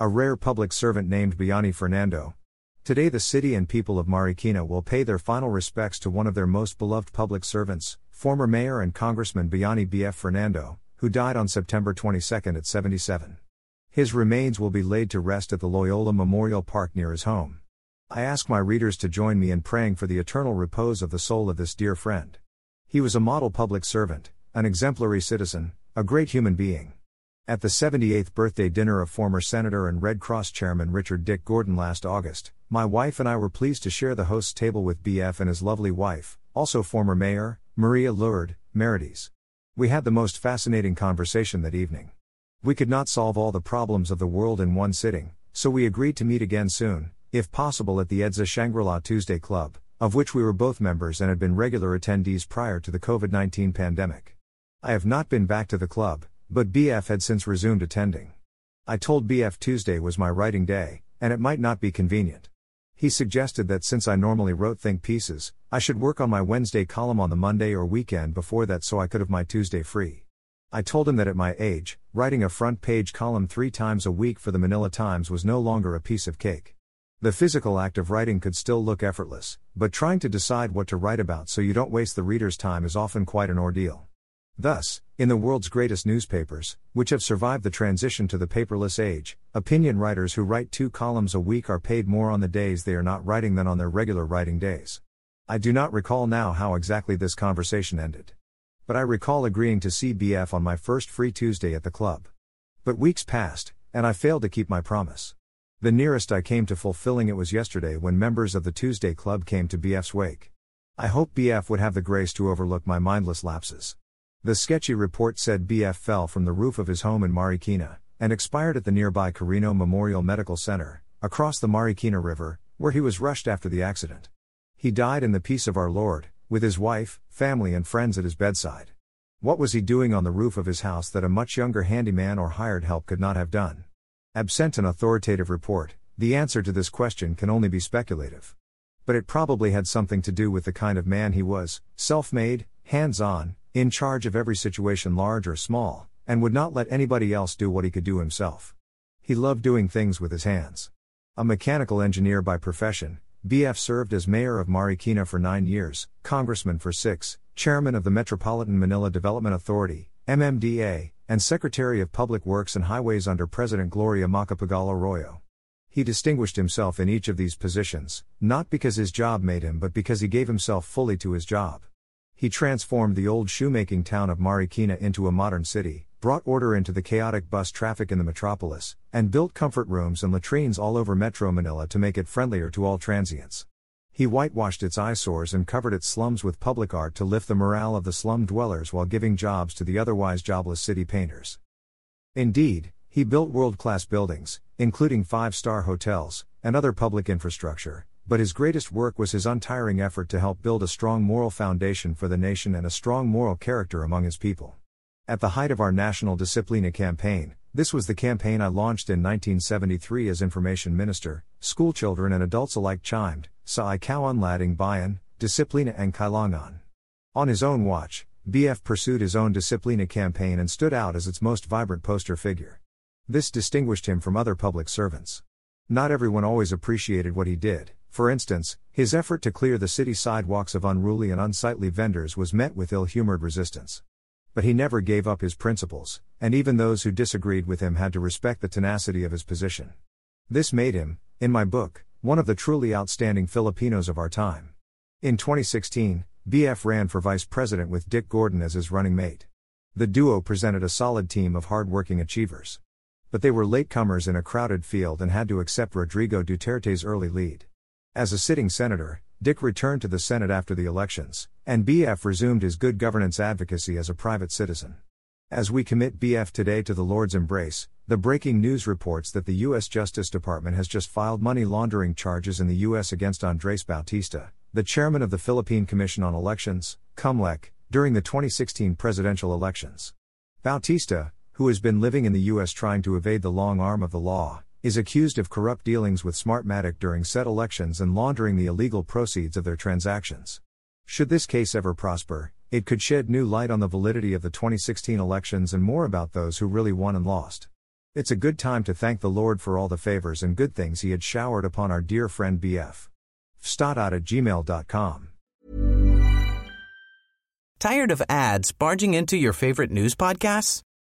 A rare public servant named Bayani Fernando. Today, the city and people of Marikina will pay their final respects to one of their most beloved public servants, former Mayor and Congressman Bayani BF Fernando, who died on September 22 at 77. His remains will be laid to rest at the Loyola Memorial Park near his home. I ask my readers to join me in praying for the eternal repose of the soul of this dear friend. He was a model public servant, an exemplary citizen, a great human being. At the 78th birthday dinner of former Senator and Red Cross Chairman Richard Dick Gordon last August, my wife and I were pleased to share the host's table with BF and his lovely wife, also former Mayor, Maria Lourdes, Marides. We had the most fascinating conversation that evening. We could not solve all the problems of the world in one sitting, so we agreed to meet again soon, if possible at the EDSA Shangri La Tuesday Club, of which we were both members and had been regular attendees prior to the COVID 19 pandemic. I have not been back to the club, but BF had since resumed attending. I told BF Tuesday was my writing day, and it might not be convenient. He suggested that since I normally wrote think pieces, I should work on my Wednesday column on the Monday or weekend before that so I could have my Tuesday free. I told him that at my age, writing a front page column three times a week for the Manila Times was no longer a piece of cake. The physical act of writing could still look effortless, but trying to decide what to write about so you don't waste the reader's time is often quite an ordeal. Thus, in the world's greatest newspapers, which have survived the transition to the paperless age, opinion writers who write two columns a week are paid more on the days they are not writing than on their regular writing days. I do not recall now how exactly this conversation ended. But I recall agreeing to see BF on my first free Tuesday at the club. But weeks passed, and I failed to keep my promise. The nearest I came to fulfilling it was yesterday when members of the Tuesday Club came to BF's wake. I hope BF would have the grace to overlook my mindless lapses. The sketchy report said BF fell from the roof of his home in Marikina and expired at the nearby Carino Memorial Medical Center, across the Marikina River, where he was rushed after the accident. He died in the peace of our Lord, with his wife, family, and friends at his bedside. What was he doing on the roof of his house that a much younger handyman or hired help could not have done? Absent an authoritative report, the answer to this question can only be speculative. But it probably had something to do with the kind of man he was self made, hands on, in charge of every situation large or small, and would not let anybody else do what he could do himself. He loved doing things with his hands. A mechanical engineer by profession, BF served as mayor of Marikina for nine years, congressman for six, chairman of the Metropolitan Manila Development Authority, MMDA, and secretary of Public Works and Highways under President Gloria Macapagal Arroyo. He distinguished himself in each of these positions, not because his job made him but because he gave himself fully to his job. He transformed the old shoemaking town of Marikina into a modern city, brought order into the chaotic bus traffic in the metropolis, and built comfort rooms and latrines all over Metro Manila to make it friendlier to all transients. He whitewashed its eyesores and covered its slums with public art to lift the morale of the slum dwellers while giving jobs to the otherwise jobless city painters. Indeed, he built world class buildings, including five star hotels, and other public infrastructure, but his greatest work was his untiring effort to help build a strong moral foundation for the nation and a strong moral character among his people. At the height of our National Disiplina campaign, this was the campaign I launched in 1973 as information minister, schoolchildren and adults alike chimed, sa ikaw lading bayan, Disiplina and kailangan. On his own watch, BF pursued his own Disiplina campaign and stood out as its most vibrant poster figure. This distinguished him from other public servants. Not everyone always appreciated what he did, for instance, his effort to clear the city sidewalks of unruly and unsightly vendors was met with ill humored resistance. But he never gave up his principles, and even those who disagreed with him had to respect the tenacity of his position. This made him, in my book, one of the truly outstanding Filipinos of our time. In 2016, BF ran for vice president with Dick Gordon as his running mate. The duo presented a solid team of hard-working achievers. But they were latecomers in a crowded field and had to accept Rodrigo Duterte's early lead. As a sitting senator, Dick returned to the Senate after the elections, and BF resumed his good governance advocacy as a private citizen. As we commit BF today to the Lord's embrace, the breaking news reports that the U.S. Justice Department has just filed money laundering charges in the U.S. against Andres Bautista, the chairman of the Philippine Commission on Elections, COMELEC, during the 2016 presidential elections. Bautista, who has been living in the U.S. trying to evade the long arm of the law, is accused of corrupt dealings with Smartmatic during said elections and laundering the illegal proceeds of their transactions. Should this case ever prosper, it could shed new light on the validity of the 2016 elections and more about those who really won and lost. It's a good time to thank the Lord for all the favors and good things He had showered upon our dear friend BF. Fstatad at gmail.com. Tired of ads barging into your favorite news podcasts?